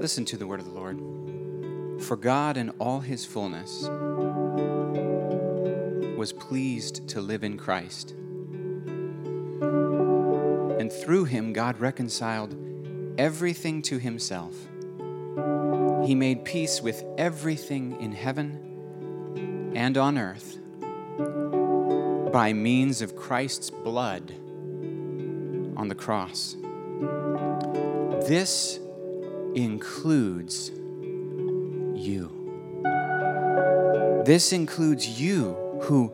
Listen to the word of the Lord. For God in all his fullness was pleased to live in Christ. And through him, God reconciled everything to himself. He made peace with everything in heaven and on earth by means of Christ's blood on the cross. This includes you. This includes you who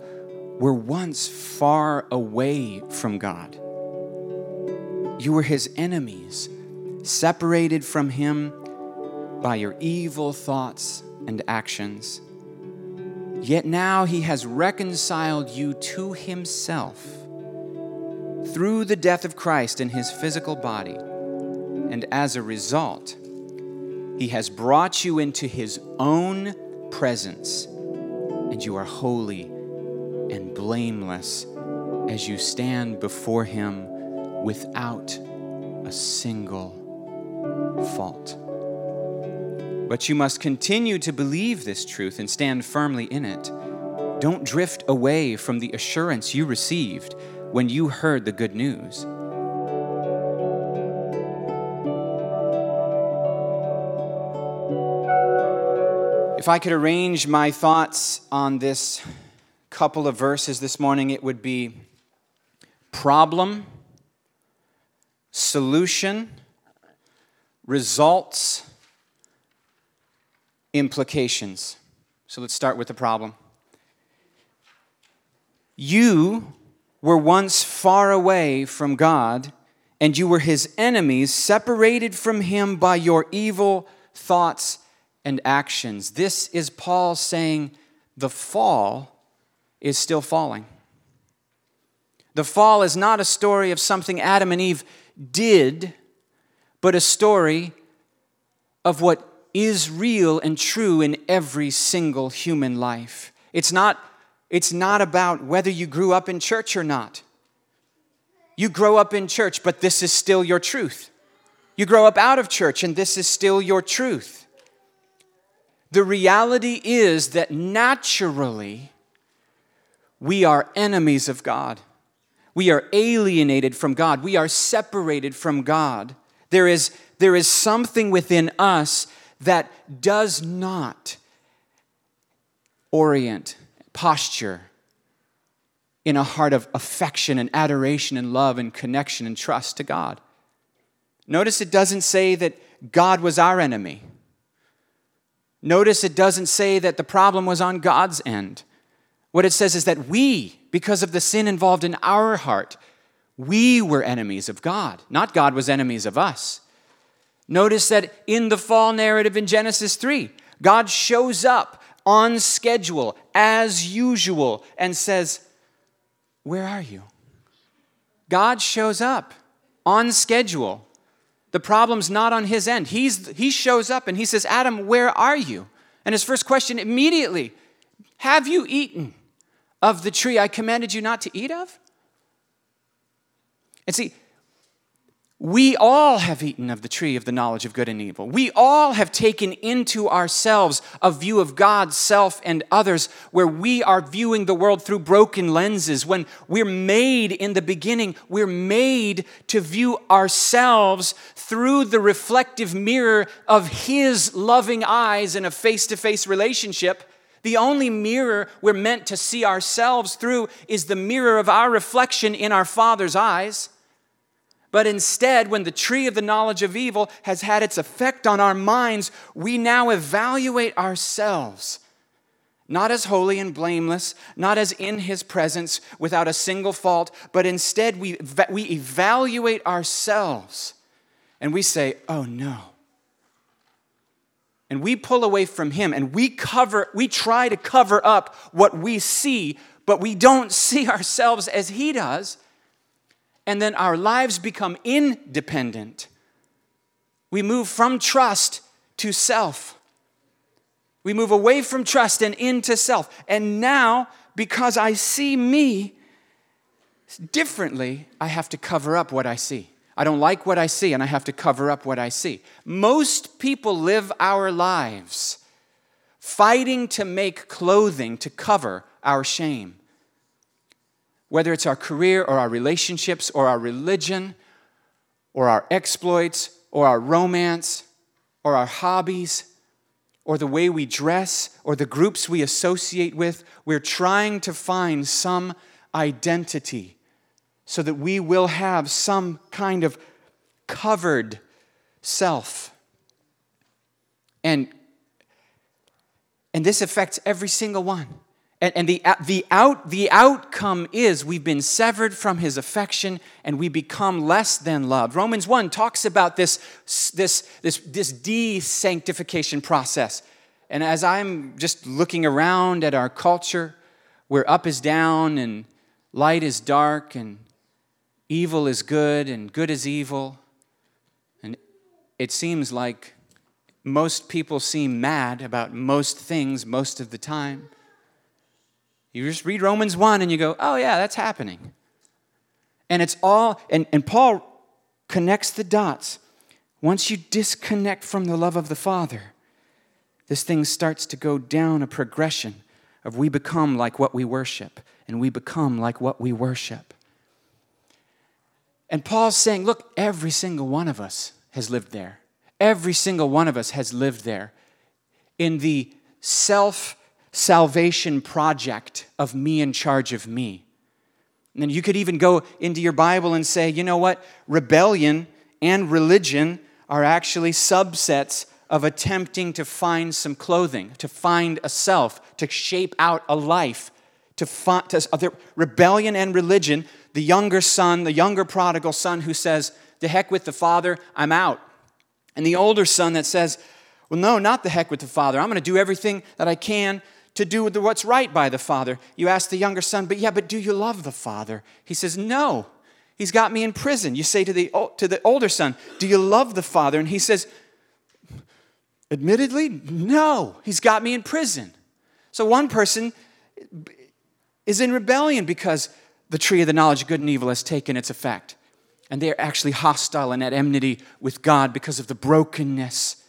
were once far away from God. You were his enemies, separated from him by your evil thoughts and actions. Yet now he has reconciled you to himself through the death of Christ in his physical body. And as a result, he has brought you into his own presence, and you are holy and blameless as you stand before him without a single fault. But you must continue to believe this truth and stand firmly in it. Don't drift away from the assurance you received when you heard the good news. If I could arrange my thoughts on this couple of verses this morning, it would be problem, solution, results, implications. So let's start with the problem. You were once far away from God, and you were his enemies, separated from him by your evil thoughts and actions. This is Paul saying the fall is still falling. The fall is not a story of something Adam and Eve did, but a story of what is real and true in every single human life. It's not, it's not about whether you grew up in church or not. You grow up in church, but this is still your truth. You grow up out of church, and this is still your truth. The reality is that naturally, we are enemies of God. We are alienated from God. We are separated from God. There is, there is something within us that does not orient, posture in a heart of affection and adoration and love and connection and trust to God. Notice it doesn't say that God was our enemy. Notice it doesn't say that the problem was on God's end. What it says is that we, because of the sin involved in our heart, we were enemies of God, not God was enemies of us. Notice that in the fall narrative in Genesis 3, God shows up on schedule as usual and says, Where are you? God shows up on schedule. The problem's not on his end. He's, he shows up and he says, Adam, where are you? And his first question immediately, Have you eaten of the tree I commanded you not to eat of? And see, we all have eaten of the tree of the knowledge of good and evil. We all have taken into ourselves a view of God, self, and others where we are viewing the world through broken lenses. When we're made in the beginning, we're made to view ourselves through the reflective mirror of His loving eyes in a face to face relationship. The only mirror we're meant to see ourselves through is the mirror of our reflection in our Father's eyes. But instead, when the tree of the knowledge of evil has had its effect on our minds, we now evaluate ourselves not as holy and blameless, not as in his presence without a single fault, but instead we, we evaluate ourselves and we say, oh no. And we pull away from him and we cover, we try to cover up what we see, but we don't see ourselves as he does and then our lives become independent. We move from trust to self. We move away from trust and into self. And now, because I see me differently, I have to cover up what I see. I don't like what I see and I have to cover up what I see. Most people live our lives fighting to make clothing to cover our shame. Whether it's our career or our relationships or our religion or our exploits or our romance or our hobbies or the way we dress or the groups we associate with, we're trying to find some identity so that we will have some kind of covered self. And, and this affects every single one. And, and the, the, out, the outcome is we've been severed from his affection and we become less than loved. Romans 1 talks about this, this, this, this de sanctification process. And as I'm just looking around at our culture, where up is down and light is dark and evil is good and good is evil, and it seems like most people seem mad about most things most of the time. You just read Romans 1 and you go, oh, yeah, that's happening. And it's all, and, and Paul connects the dots. Once you disconnect from the love of the Father, this thing starts to go down a progression of we become like what we worship, and we become like what we worship. And Paul's saying, look, every single one of us has lived there. Every single one of us has lived there in the self salvation project of me in charge of me. And then you could even go into your Bible and say, you know what? Rebellion and religion are actually subsets of attempting to find some clothing, to find a self, to shape out a life, to find to, uh, rebellion and religion. The younger son, the younger prodigal son who says, "The heck with the father, I'm out," and the older son that says, "Well, no, not the heck with the father. I'm going to do everything that I can to do what's right by the Father. You ask the younger son, but yeah, but do you love the Father? He says, No. He's got me in prison. You say to the, to the older son, Do you love the Father? And he says, Admittedly, no. He's got me in prison. So one person is in rebellion because the tree of the knowledge of good and evil has taken its effect. And they're actually hostile and at enmity with God because of the brokenness.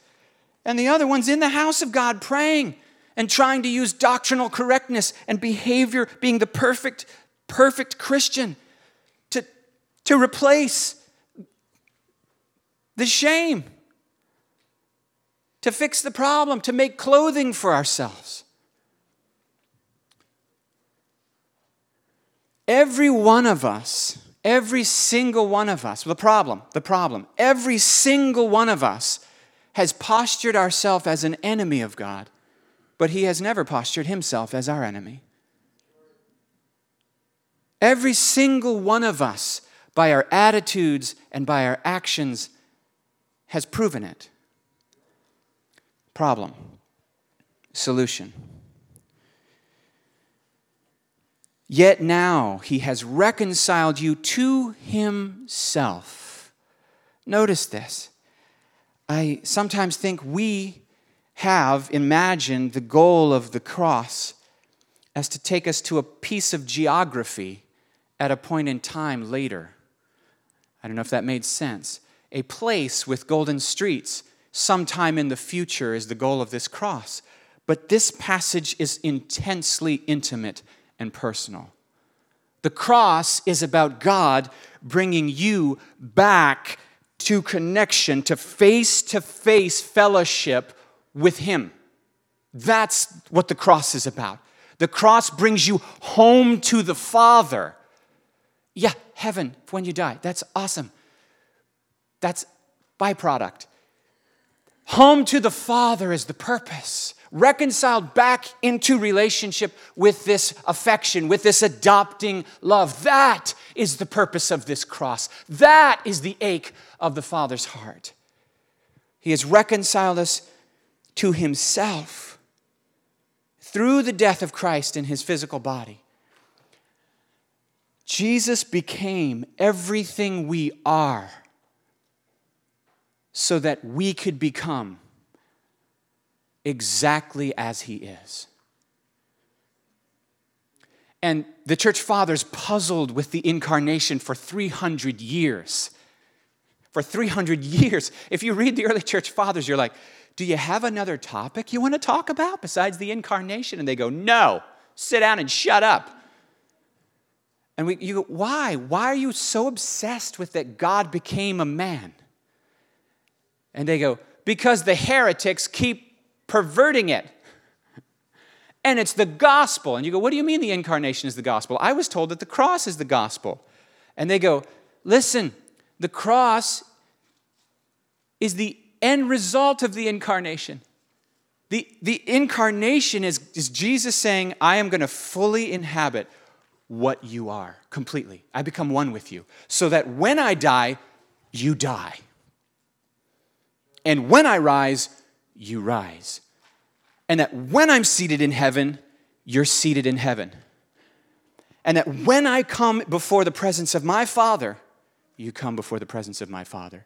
And the other one's in the house of God praying and trying to use doctrinal correctness and behavior, being the perfect, perfect Christian, to, to replace the shame, to fix the problem, to make clothing for ourselves. Every one of us, every single one of us, the problem, the problem, every single one of us has postured ourselves as an enemy of God but he has never postured himself as our enemy. Every single one of us, by our attitudes and by our actions, has proven it. Problem, solution. Yet now he has reconciled you to himself. Notice this. I sometimes think we have imagined the goal of the cross as to take us to a piece of geography at a point in time later. I don't know if that made sense. A place with golden streets sometime in the future is the goal of this cross. But this passage is intensely intimate and personal. The cross is about God bringing you back to connection, to face to face fellowship with Him. That's what the cross is about. The cross brings you home to the Father. Yeah, heaven when you die. That's awesome. That's byproduct. Home to the Father is the purpose. Reconciled back into relationship with this affection, with this adopting love. That is the purpose of this cross. That is the ache of the Father's heart. He has reconciled us to himself through the death of Christ in his physical body. Jesus became everything we are so that we could become exactly as he is. And the church fathers puzzled with the incarnation for 300 years. for 300 years. If you read the early church fathers, you're like, do you have another topic you want to talk about besides the incarnation? And they go, no, sit down and shut up. And we, you go, why? Why are you so obsessed with that God became a man? And they go, because the heretics keep perverting it. And it's the gospel. And you go, what do you mean the incarnation is the gospel? I was told that the cross is the gospel. And they go, listen, the cross is the end result of the incarnation. The, the incarnation is, is Jesus saying, I am going to fully inhabit what you are completely. I become one with you. So that when I die, you die. And when I rise, you rise. And that when I'm seated in heaven, you're seated in heaven. And that when I come before the presence of my Father, you come before the presence of my Father.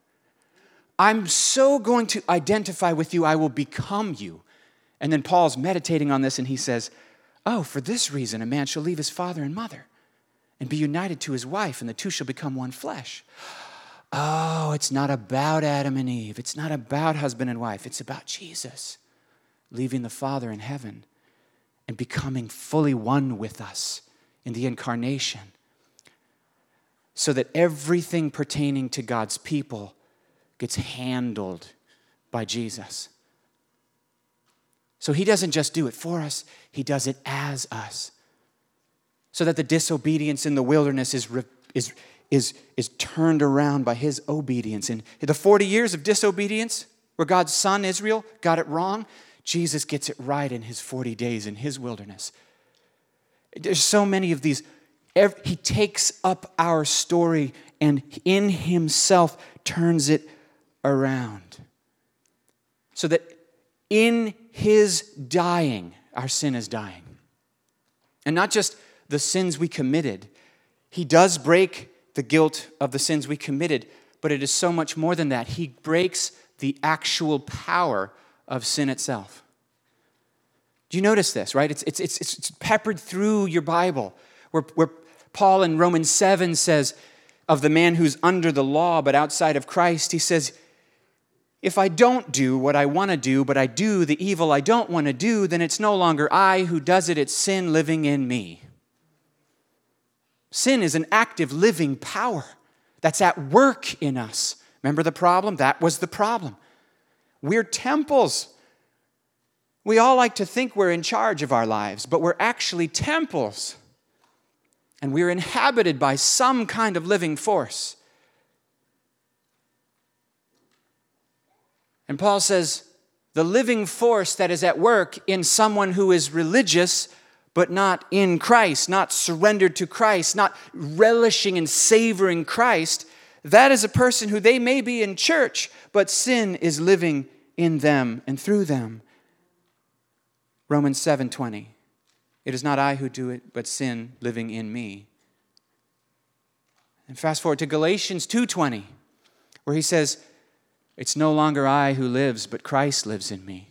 I'm so going to identify with you, I will become you. And then Paul's meditating on this and he says, Oh, for this reason, a man shall leave his father and mother and be united to his wife, and the two shall become one flesh. Oh, it's not about Adam and Eve. It's not about husband and wife. It's about Jesus leaving the Father in heaven and becoming fully one with us in the incarnation so that everything pertaining to God's people gets handled by Jesus. So he doesn't just do it for us, he does it as us. So that the disobedience in the wilderness is, is, is, is turned around by his obedience. In the 40 years of disobedience, where God's son Israel got it wrong, Jesus gets it right in his 40 days in his wilderness. There's so many of these. He takes up our story and in himself turns it around. So that in his dying, our sin is dying. And not just the sins we committed, he does break the guilt of the sins we committed, but it is so much more than that. He breaks the actual power of sin itself. Do you notice this, right? It's, it's, it's, it's peppered through your Bible, where, where Paul in Romans 7 says of the man who's under the law but outside of Christ, he says, if I don't do what I want to do, but I do the evil I don't want to do, then it's no longer I who does it, it's sin living in me. Sin is an active living power that's at work in us. Remember the problem? That was the problem. We're temples. We all like to think we're in charge of our lives, but we're actually temples. And we're inhabited by some kind of living force. And Paul says, the living force that is at work in someone who is religious but not in Christ, not surrendered to Christ, not relishing and savoring Christ, that is a person who they may be in church, but sin is living in them and through them. Romans 7:20. It is not I who do it, but sin living in me. And fast forward to Galatians 2:20, where he says, it's no longer I who lives, but Christ lives in me.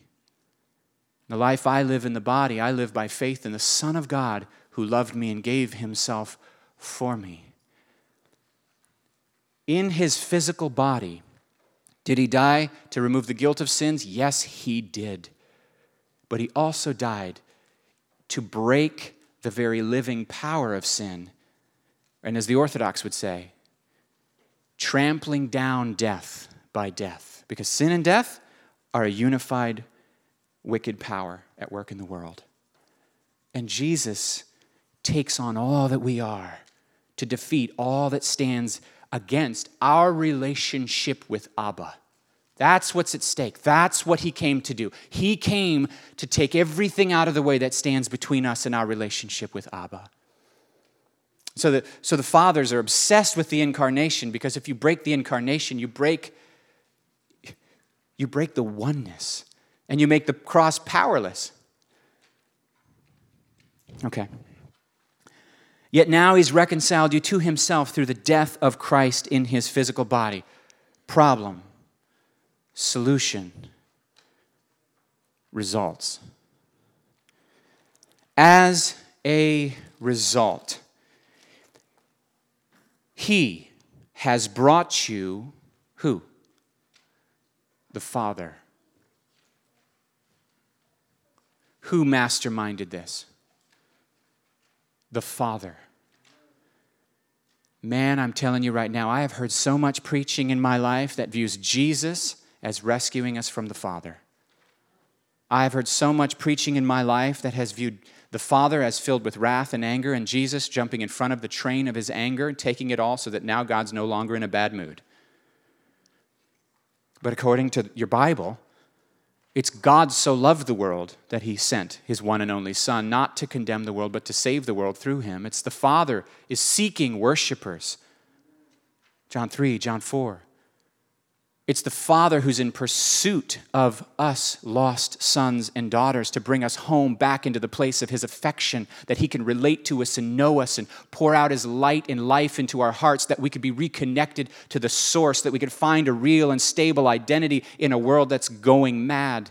The life I live in the body, I live by faith in the Son of God who loved me and gave himself for me. In his physical body, did he die to remove the guilt of sins? Yes, he did. But he also died to break the very living power of sin. And as the Orthodox would say, trampling down death by death. Because sin and death are a unified, wicked power at work in the world. And Jesus takes on all that we are to defeat all that stands against our relationship with Abba. That's what's at stake. That's what he came to do. He came to take everything out of the way that stands between us and our relationship with Abba. So the, so the fathers are obsessed with the incarnation because if you break the incarnation, you break you break the oneness and you make the cross powerless. Okay. Yet now he's reconciled you to himself through the death of Christ in his physical body. Problem, solution, results. As a result, he has brought you Who? The Father. Who masterminded this? The Father. Man, I'm telling you right now, I have heard so much preaching in my life that views Jesus as rescuing us from the Father. I have heard so much preaching in my life that has viewed the Father as filled with wrath and anger, and Jesus jumping in front of the train of his anger taking it all so that now God's no longer in a bad mood. But according to your Bible, it's God so loved the world that he sent his one and only Son, not to condemn the world, but to save the world through him. It's the Father is seeking worshipers. John 3, John 4. It's the Father who's in pursuit of us lost sons and daughters to bring us home back into the place of His affection, that He can relate to us and know us and pour out His light and life into our hearts, that we could be reconnected to the source, that we could find a real and stable identity in a world that's going mad,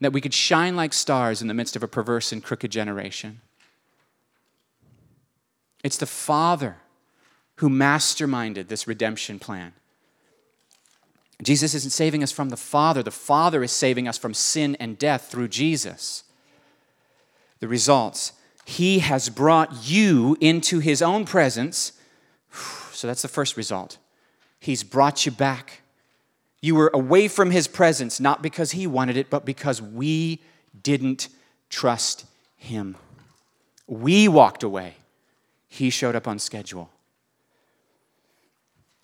that we could shine like stars in the midst of a perverse and crooked generation. It's the Father who masterminded this redemption plan. Jesus isn't saving us from the Father, the Father is saving us from sin and death through Jesus. The results He has brought you into His own presence. So that's the first result. He's brought you back. You were away from His presence, not because He wanted it, but because we didn't trust Him. We walked away. He showed up on schedule.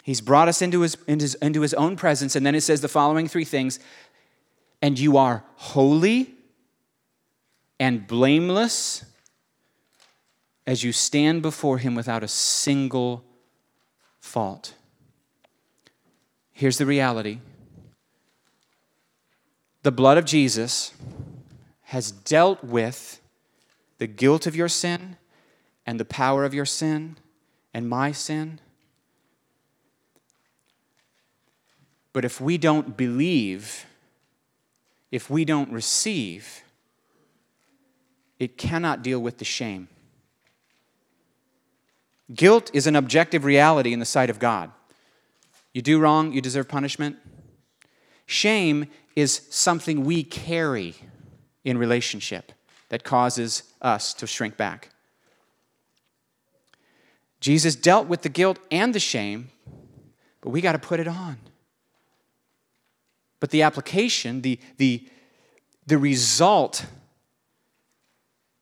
He's brought us into his, into his, into his own presence, and then it says the following three things. And you are holy and blameless as you stand before him without a single fault. Here's the reality. The blood of Jesus has dealt with the guilt of your sin and the power of your sin and my sin But if we don't believe, if we don't receive, it cannot deal with the shame. Guilt is an objective reality in the sight of God. You do wrong, you deserve punishment. Shame is something we carry in relationship that causes us to shrink back. Jesus dealt with the guilt and the shame, but we got to put it on. But the application, the, the, the result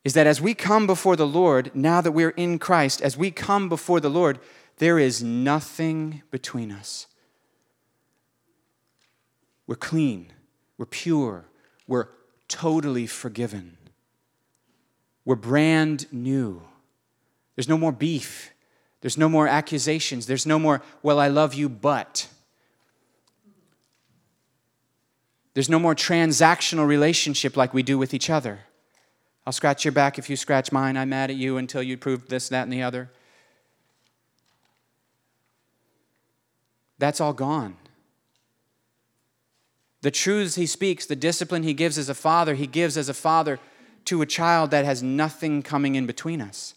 is that as we come before the Lord, now that we're in Christ, as we come before the Lord, there is nothing between us. We're clean, we're pure, we're totally forgiven, we're brand new. There's no more beef, there's no more accusations, there's no more, well, I love you, but. There's no more transactional relationship like we do with each other. I'll scratch your back if you scratch mine. I'm mad at you until you prove this, that, and the other. That's all gone. The truths he speaks, the discipline he gives as a father, he gives as a father to a child that has nothing coming in between us.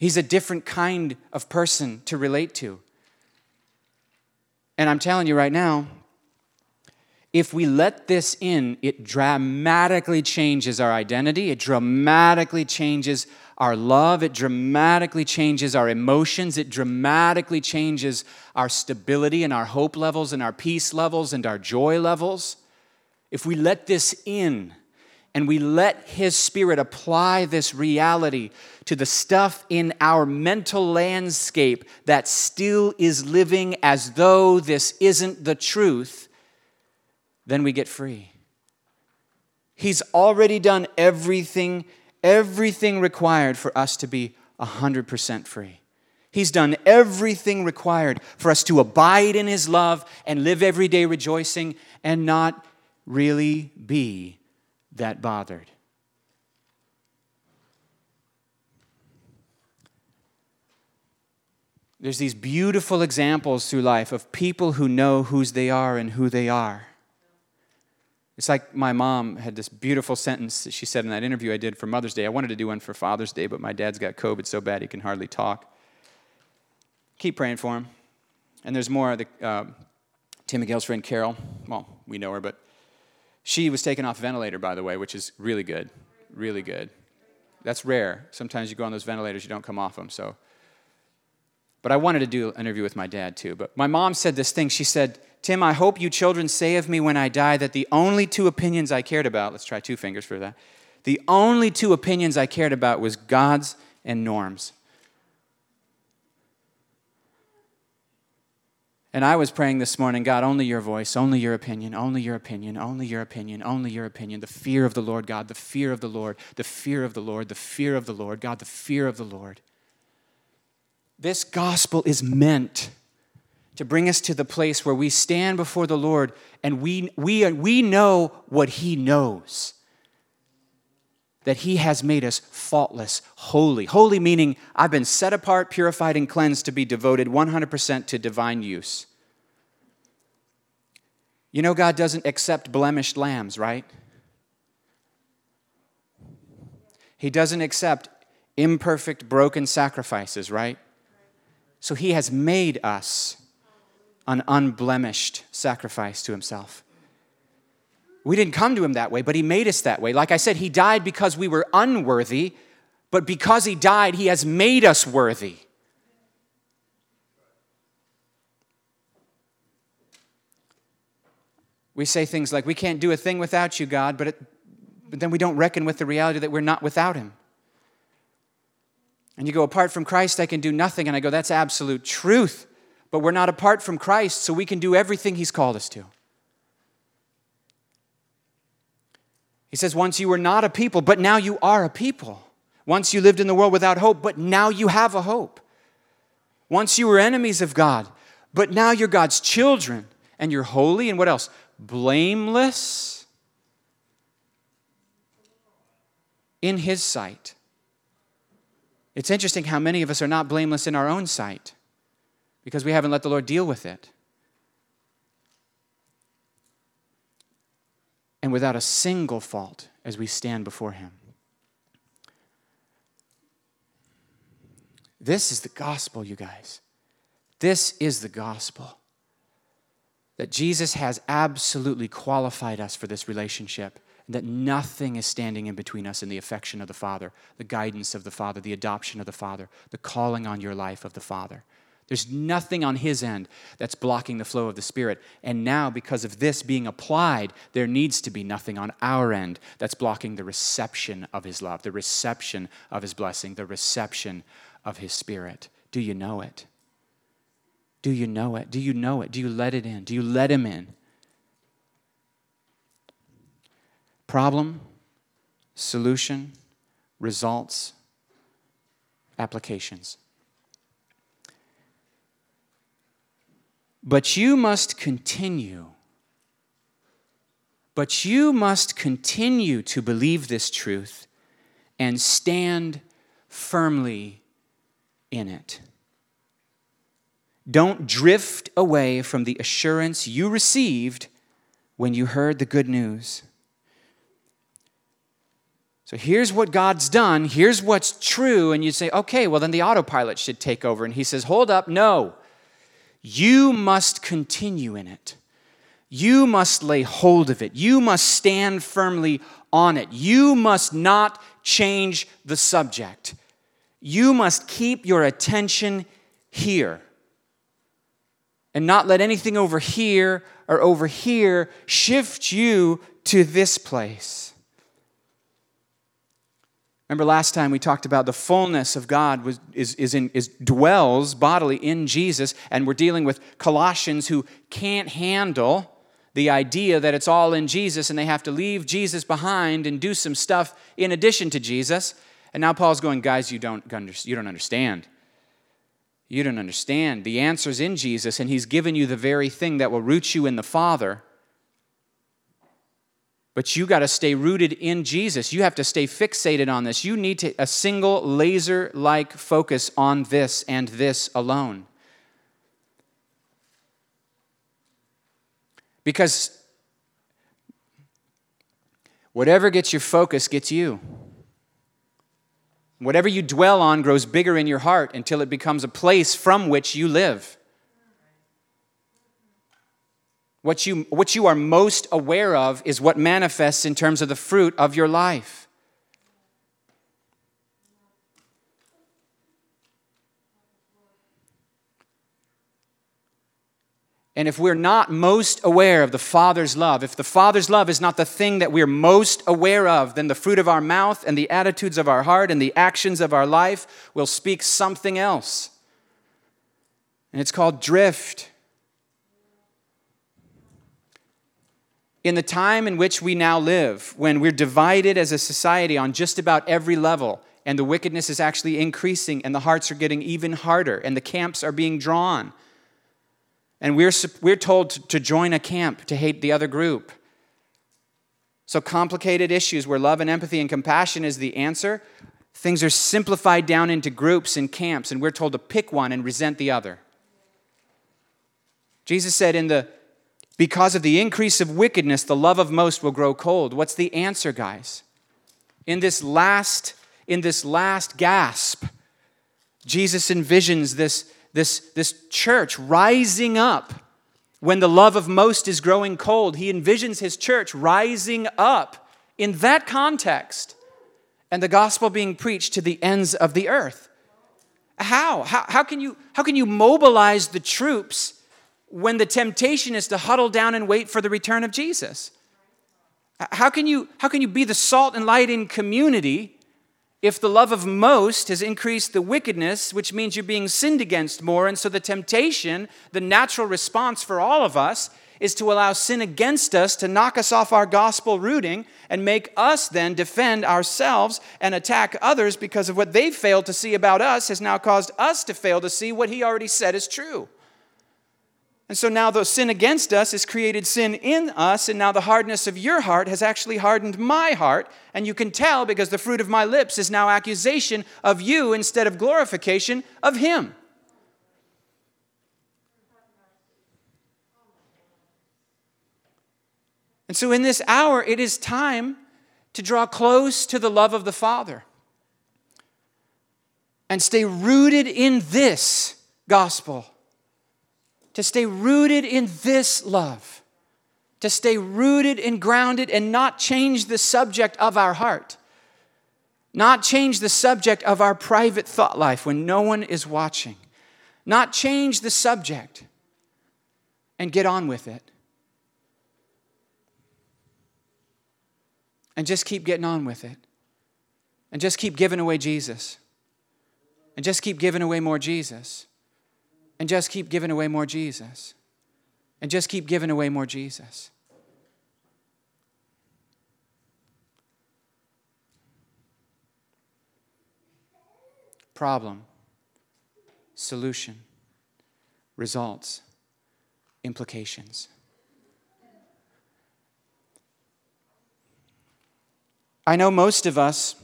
He's a different kind of person to relate to. And I'm telling you right now, if we let this in, it dramatically changes our identity, it dramatically changes our love, it dramatically changes our emotions, it dramatically changes our stability and our hope levels and our peace levels and our joy levels. If we let this in, and we let His Spirit apply this reality to the stuff in our mental landscape that still is living as though this isn't the truth, then we get free. He's already done everything, everything required for us to be 100% free. He's done everything required for us to abide in His love and live every day rejoicing and not really be that bothered. There's these beautiful examples through life of people who know whose they are and who they are. It's like my mom had this beautiful sentence that she said in that interview I did for Mother's Day. I wanted to do one for Father's Day, but my dad's got COVID so bad he can hardly talk. Keep praying for him. and there's more. The, uh, Tim McGill's friend Carol, well, we know her, but she was taken off ventilator, by the way, which is really good, really good. That's rare. Sometimes you go on those ventilators, you don't come off them. So, but I wanted to do an interview with my dad too. But my mom said this thing. She said, "Tim, I hope you children say of me when I die that the only two opinions I cared about. Let's try two fingers for that. The only two opinions I cared about was God's and Norm's." And I was praying this morning, God, only your voice, only your opinion, only your opinion, only your opinion, only your opinion. The fear of the Lord, God, the fear of the Lord, the fear of the Lord, the fear of the Lord, God, the fear of the Lord. This gospel is meant to bring us to the place where we stand before the Lord and we, we, we know what He knows. That He has made us faultless, holy. Holy meaning I've been set apart, purified, and cleansed to be devoted 100% to divine use. You know, God doesn't accept blemished lambs, right? He doesn't accept imperfect, broken sacrifices, right? So he has made us an unblemished sacrifice to himself. We didn't come to him that way, but he made us that way. Like I said, he died because we were unworthy, but because he died, he has made us worthy. We say things like, We can't do a thing without you, God, but, it, but then we don't reckon with the reality that we're not without him. And you go, apart from Christ, I can do nothing. And I go, that's absolute truth. But we're not apart from Christ, so we can do everything He's called us to. He says, once you were not a people, but now you are a people. Once you lived in the world without hope, but now you have a hope. Once you were enemies of God, but now you're God's children and you're holy and what else? Blameless in His sight. It's interesting how many of us are not blameless in our own sight because we haven't let the Lord deal with it. And without a single fault as we stand before Him. This is the gospel, you guys. This is the gospel. That Jesus has absolutely qualified us for this relationship and that nothing is standing in between us and the affection of the Father, the guidance of the Father, the adoption of the Father, the calling on your life of the Father. There's nothing on his end that's blocking the flow of the Spirit. And now, because of this being applied, there needs to be nothing on our end that's blocking the reception of his love, the reception of his blessing, the reception of his Spirit. Do you know it? Do you know it? Do you know it? Do you let it in? Do you let him in? Problem, solution, results, applications. But you must continue. But you must continue to believe this truth and stand firmly in it. Don't drift away from the assurance you received when you heard the good news. So here's what God's done, here's what's true, and you say, okay, well, then the autopilot should take over. And he says, hold up, no. You must continue in it. You must lay hold of it. You must stand firmly on it. You must not change the subject. You must keep your attention here and not let anything over here or over here shift you to this place. Remember last time we talked about the fullness of God was, is, is, in, is dwells bodily in Jesus, and we're dealing with Colossians who can't handle the idea that it's all in Jesus and they have to leave Jesus behind and do some stuff in addition to Jesus. And now Paul's going, guys, you don't, you don't understand. You don't understand. The answer's in Jesus, and he's given you the very thing that will root you in the Father but you got to stay rooted in Jesus. You have to stay fixated on this. You need to, a single laser like focus on this and this alone. Because whatever gets your focus gets you. Whatever you dwell on grows bigger in your heart until it becomes a place from which you live. What you, what you are most aware of is what manifests in terms of the fruit of your life. And if we're not most aware of the Father's love, if the Father's love is not the thing that we're most aware of, then the fruit of our mouth and the attitudes of our heart and the actions of our life will speak something else. And it's called drift. In the time in which we now live, when we're divided as a society on just about every level, and the wickedness is actually increasing, and the hearts are getting even harder, and the camps are being drawn and we're, we're told to join a camp to hate the other group. So, complicated issues where love and empathy and compassion is the answer, things are simplified down into groups and camps, and we're told to pick one and resent the other. Jesus said, in the, Because of the increase of wickedness, the love of most will grow cold. What's the answer, guys? In this last, in this last gasp, Jesus envisions this this, this church rising up when the love of most is growing cold. He envisions his church rising up in that context and the gospel being preached to the ends of the earth. How? How, how, can, you, how can you mobilize the troops when the temptation is to huddle down and wait for the return of Jesus? How can you, how can you be the salt and light in community if the love of most has increased the wickedness, which means you're being sinned against more, and so the temptation, the natural response for all of us, is to allow sin against us to knock us off our gospel rooting and make us then defend ourselves and attack others because of what they've failed to see about us has now caused us to fail to see what he already said is true. And so now though sin against us has created sin in us, and now the hardness of your heart has actually hardened my heart. And you can tell because the fruit of my lips is now accusation of you instead of glorification of him. And so in this hour, it is time to draw close to the love of the Father and stay rooted in this gospel to stay rooted in this love, to stay rooted and grounded and not change the subject of our heart, not change the subject of our private thought life when no one is watching, not change the subject and get on with it. And just keep getting on with it. And just keep giving away Jesus. And just keep giving away more Jesus and just keep giving away more Jesus. And just keep giving away more Jesus. Problem, solution, results, implications. I know most of us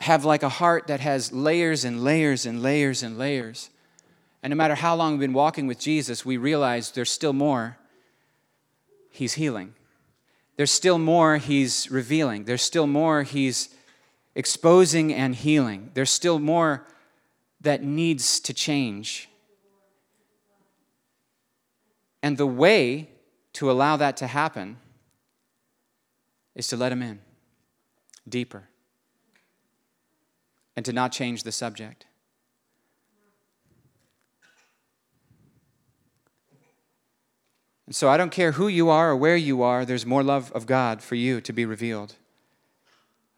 have like a heart that has layers and layers and layers and layers and no matter how long we've been walking with Jesus, we realize there's still more He's healing. There's still more He's revealing. There's still more He's exposing and healing. There's still more that needs to change. And the way to allow that to happen is to let Him in deeper and to not change the subject. And so I don't care who you are or where you are, there's more love of God for you to be revealed.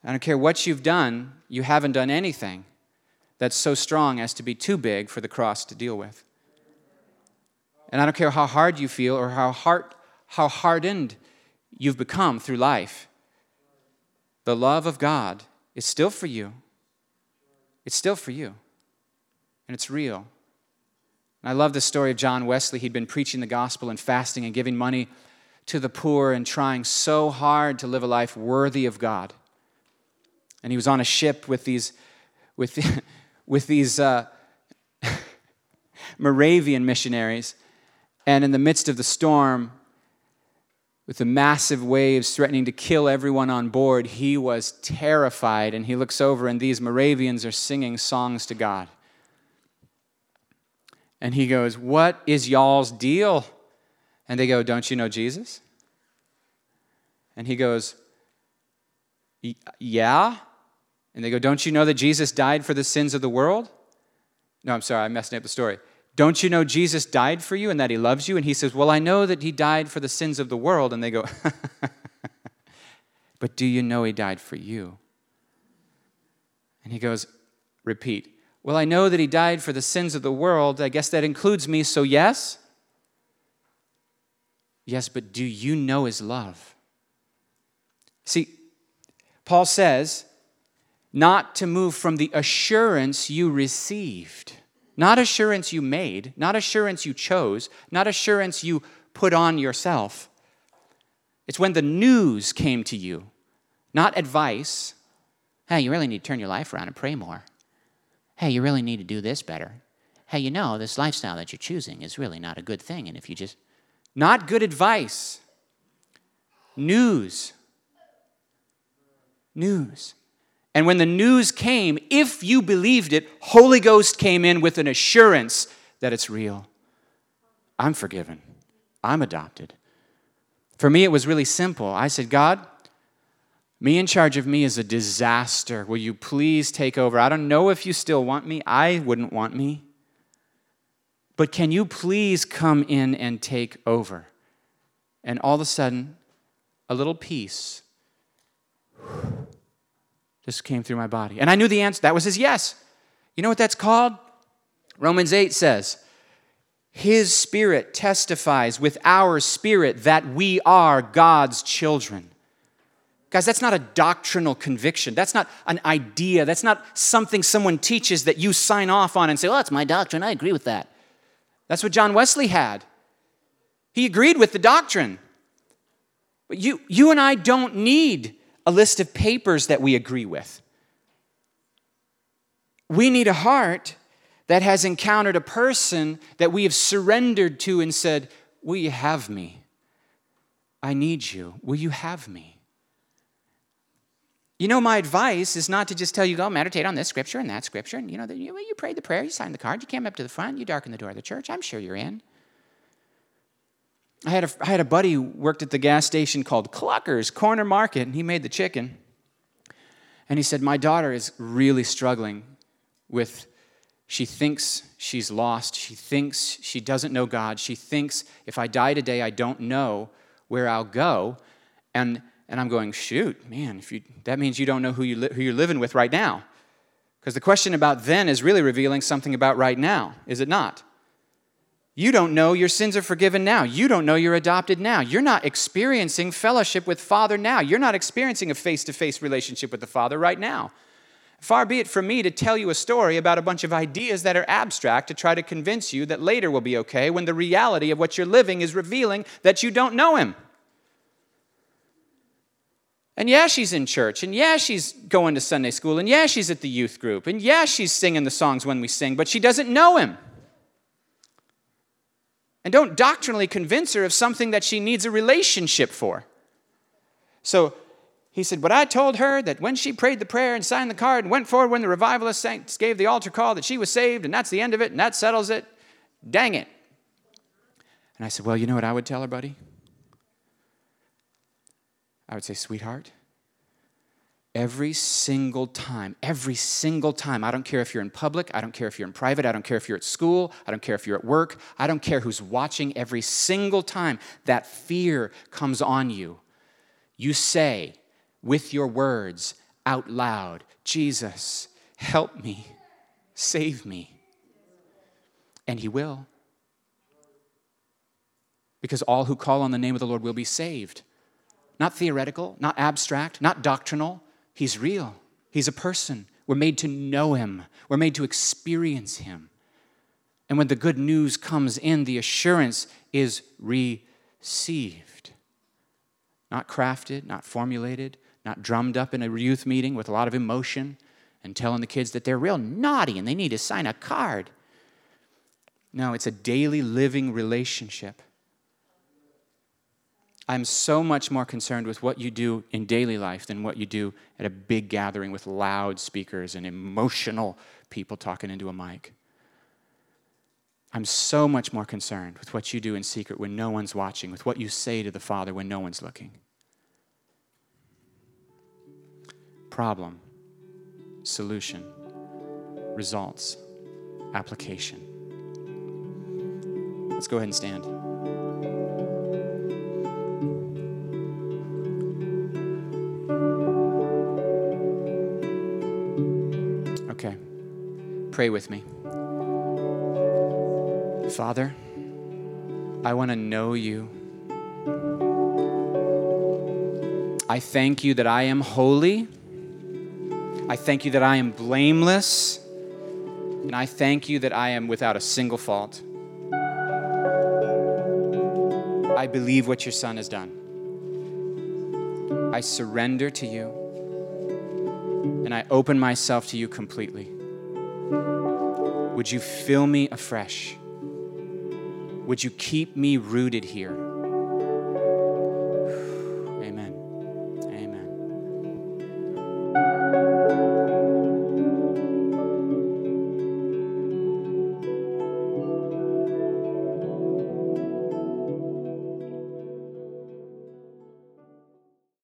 I don't care what you've done, you haven't done anything that's so strong as to be too big for the cross to deal with. And I don't care how hard you feel or how, hard, how hardened you've become through life. The love of God is still for you. It's still for you. And it's real. And I love the story of John Wesley. He'd been preaching the gospel and fasting and giving money to the poor and trying so hard to live a life worthy of God. And he was on a ship with these, with, with these uh, Moravian missionaries. And in the midst of the storm, with the massive waves threatening to kill everyone on board, he was terrified. And he looks over, and these Moravians are singing songs to God. And he goes, What is y'all's deal? And they go, Don't you know Jesus? And he goes, Yeah. And they go, Don't you know that Jesus died for the sins of the world? No, I'm sorry, I'm messing up the story. Don't you know Jesus died for you and that he loves you? And he says, Well, I know that he died for the sins of the world. And they go, But do you know he died for you? And he goes, Repeat. Well, I know that he died for the sins of the world. I guess that includes me, so yes? Yes, but do you know his love? See, Paul says, not to move from the assurance you received, not assurance you made, not assurance you chose, not assurance you put on yourself. It's when the news came to you, not advice. Hey, you really need to turn your life around and pray more. Hey, you really need to do this better. Hey, you know, this lifestyle that you're choosing is really not a good thing. And if you just, not good advice, news. News. And when the news came, if you believed it, Holy Ghost came in with an assurance that it's real. I'm forgiven. I'm adopted. For me, it was really simple. I said, God, me in charge of me is a disaster. Will you please take over? I don't know if you still want me. I wouldn't want me. But can you please come in and take over? And all of a sudden, a little peace just came through my body. And I knew the answer. That was his yes. You know what that's called? Romans 8 says, His Spirit testifies with our spirit that we are God's children. Guys, that's not a doctrinal conviction. That's not an idea. That's not something someone teaches that you sign off on and say, well, that's my doctrine. I agree with that. That's what John Wesley had. He agreed with the doctrine. But you, you and I don't need a list of papers that we agree with. We need a heart that has encountered a person that we have surrendered to and said, Will you have me? I need you. Will you have me? You know, my advice is not to just tell you, go meditate on this scripture and that scripture. And you know, you, you prayed the prayer, you signed the card, you came up to the front, you darkened the door of the church. I'm sure you're in. I had, a, I had a buddy who worked at the gas station called Clucker's Corner Market, and he made the chicken. And he said, My daughter is really struggling with, she thinks she's lost. She thinks she doesn't know God. She thinks if I die today, I don't know where I'll go. And, and I'm going, Shoot, man, if you, that means you don't know who, you li- who you're living with right now. Because the question about then is really revealing something about right now, is it not? You don't know your sins are forgiven now. You don't know you're adopted now. You're not experiencing fellowship with Father now. You're not experiencing a face to face relationship with the Father right now. Far be it from me to tell you a story about a bunch of ideas that are abstract to try to convince you that later will be okay when the reality of what you're living is revealing that you don't know Him. And yeah, she's in church, and yeah, she's going to Sunday school, and yeah, she's at the youth group, and yeah, she's singing the songs when we sing, but she doesn't know Him. And don't doctrinally convince her of something that she needs a relationship for. So he said, But I told her that when she prayed the prayer and signed the card and went forward when the revivalist saints gave the altar call that she was saved and that's the end of it and that settles it. Dang it. And I said, Well, you know what I would tell her, buddy? I would say, Sweetheart, Every single time, every single time. I don't care if you're in public, I don't care if you're in private, I don't care if you're at school, I don't care if you're at work, I don't care who's watching. Every single time that fear comes on you, you say with your words out loud, Jesus, help me, save me. And He will. Because all who call on the name of the Lord will be saved. Not theoretical, not abstract, not doctrinal, He's real, He's a person. We're made to know Him, we're made to experience Him. And when the good news comes in, the assurance is received. Not crafted, not formulated, not drummed up in a youth meeting with a lot of emotion and telling the kids that they're real naughty and they need to sign a card. No, it's a daily living relationship I'm so much more concerned with what you do in daily life than what you do at a big gathering with loud speakers and emotional people talking into a mic. I'm so much more concerned with what you do in secret when no one's watching, with what you say to the Father when no one's looking. Problem, solution, results, application. Let's go ahead and stand. Pray with me. Father, I want to know you. I thank you that I am holy. I thank you that I am blameless. And I thank you that I am without a single fault. I believe what your Son has done. I surrender to you. And I open myself to you completely. Would you fill me afresh? Would you keep me rooted here?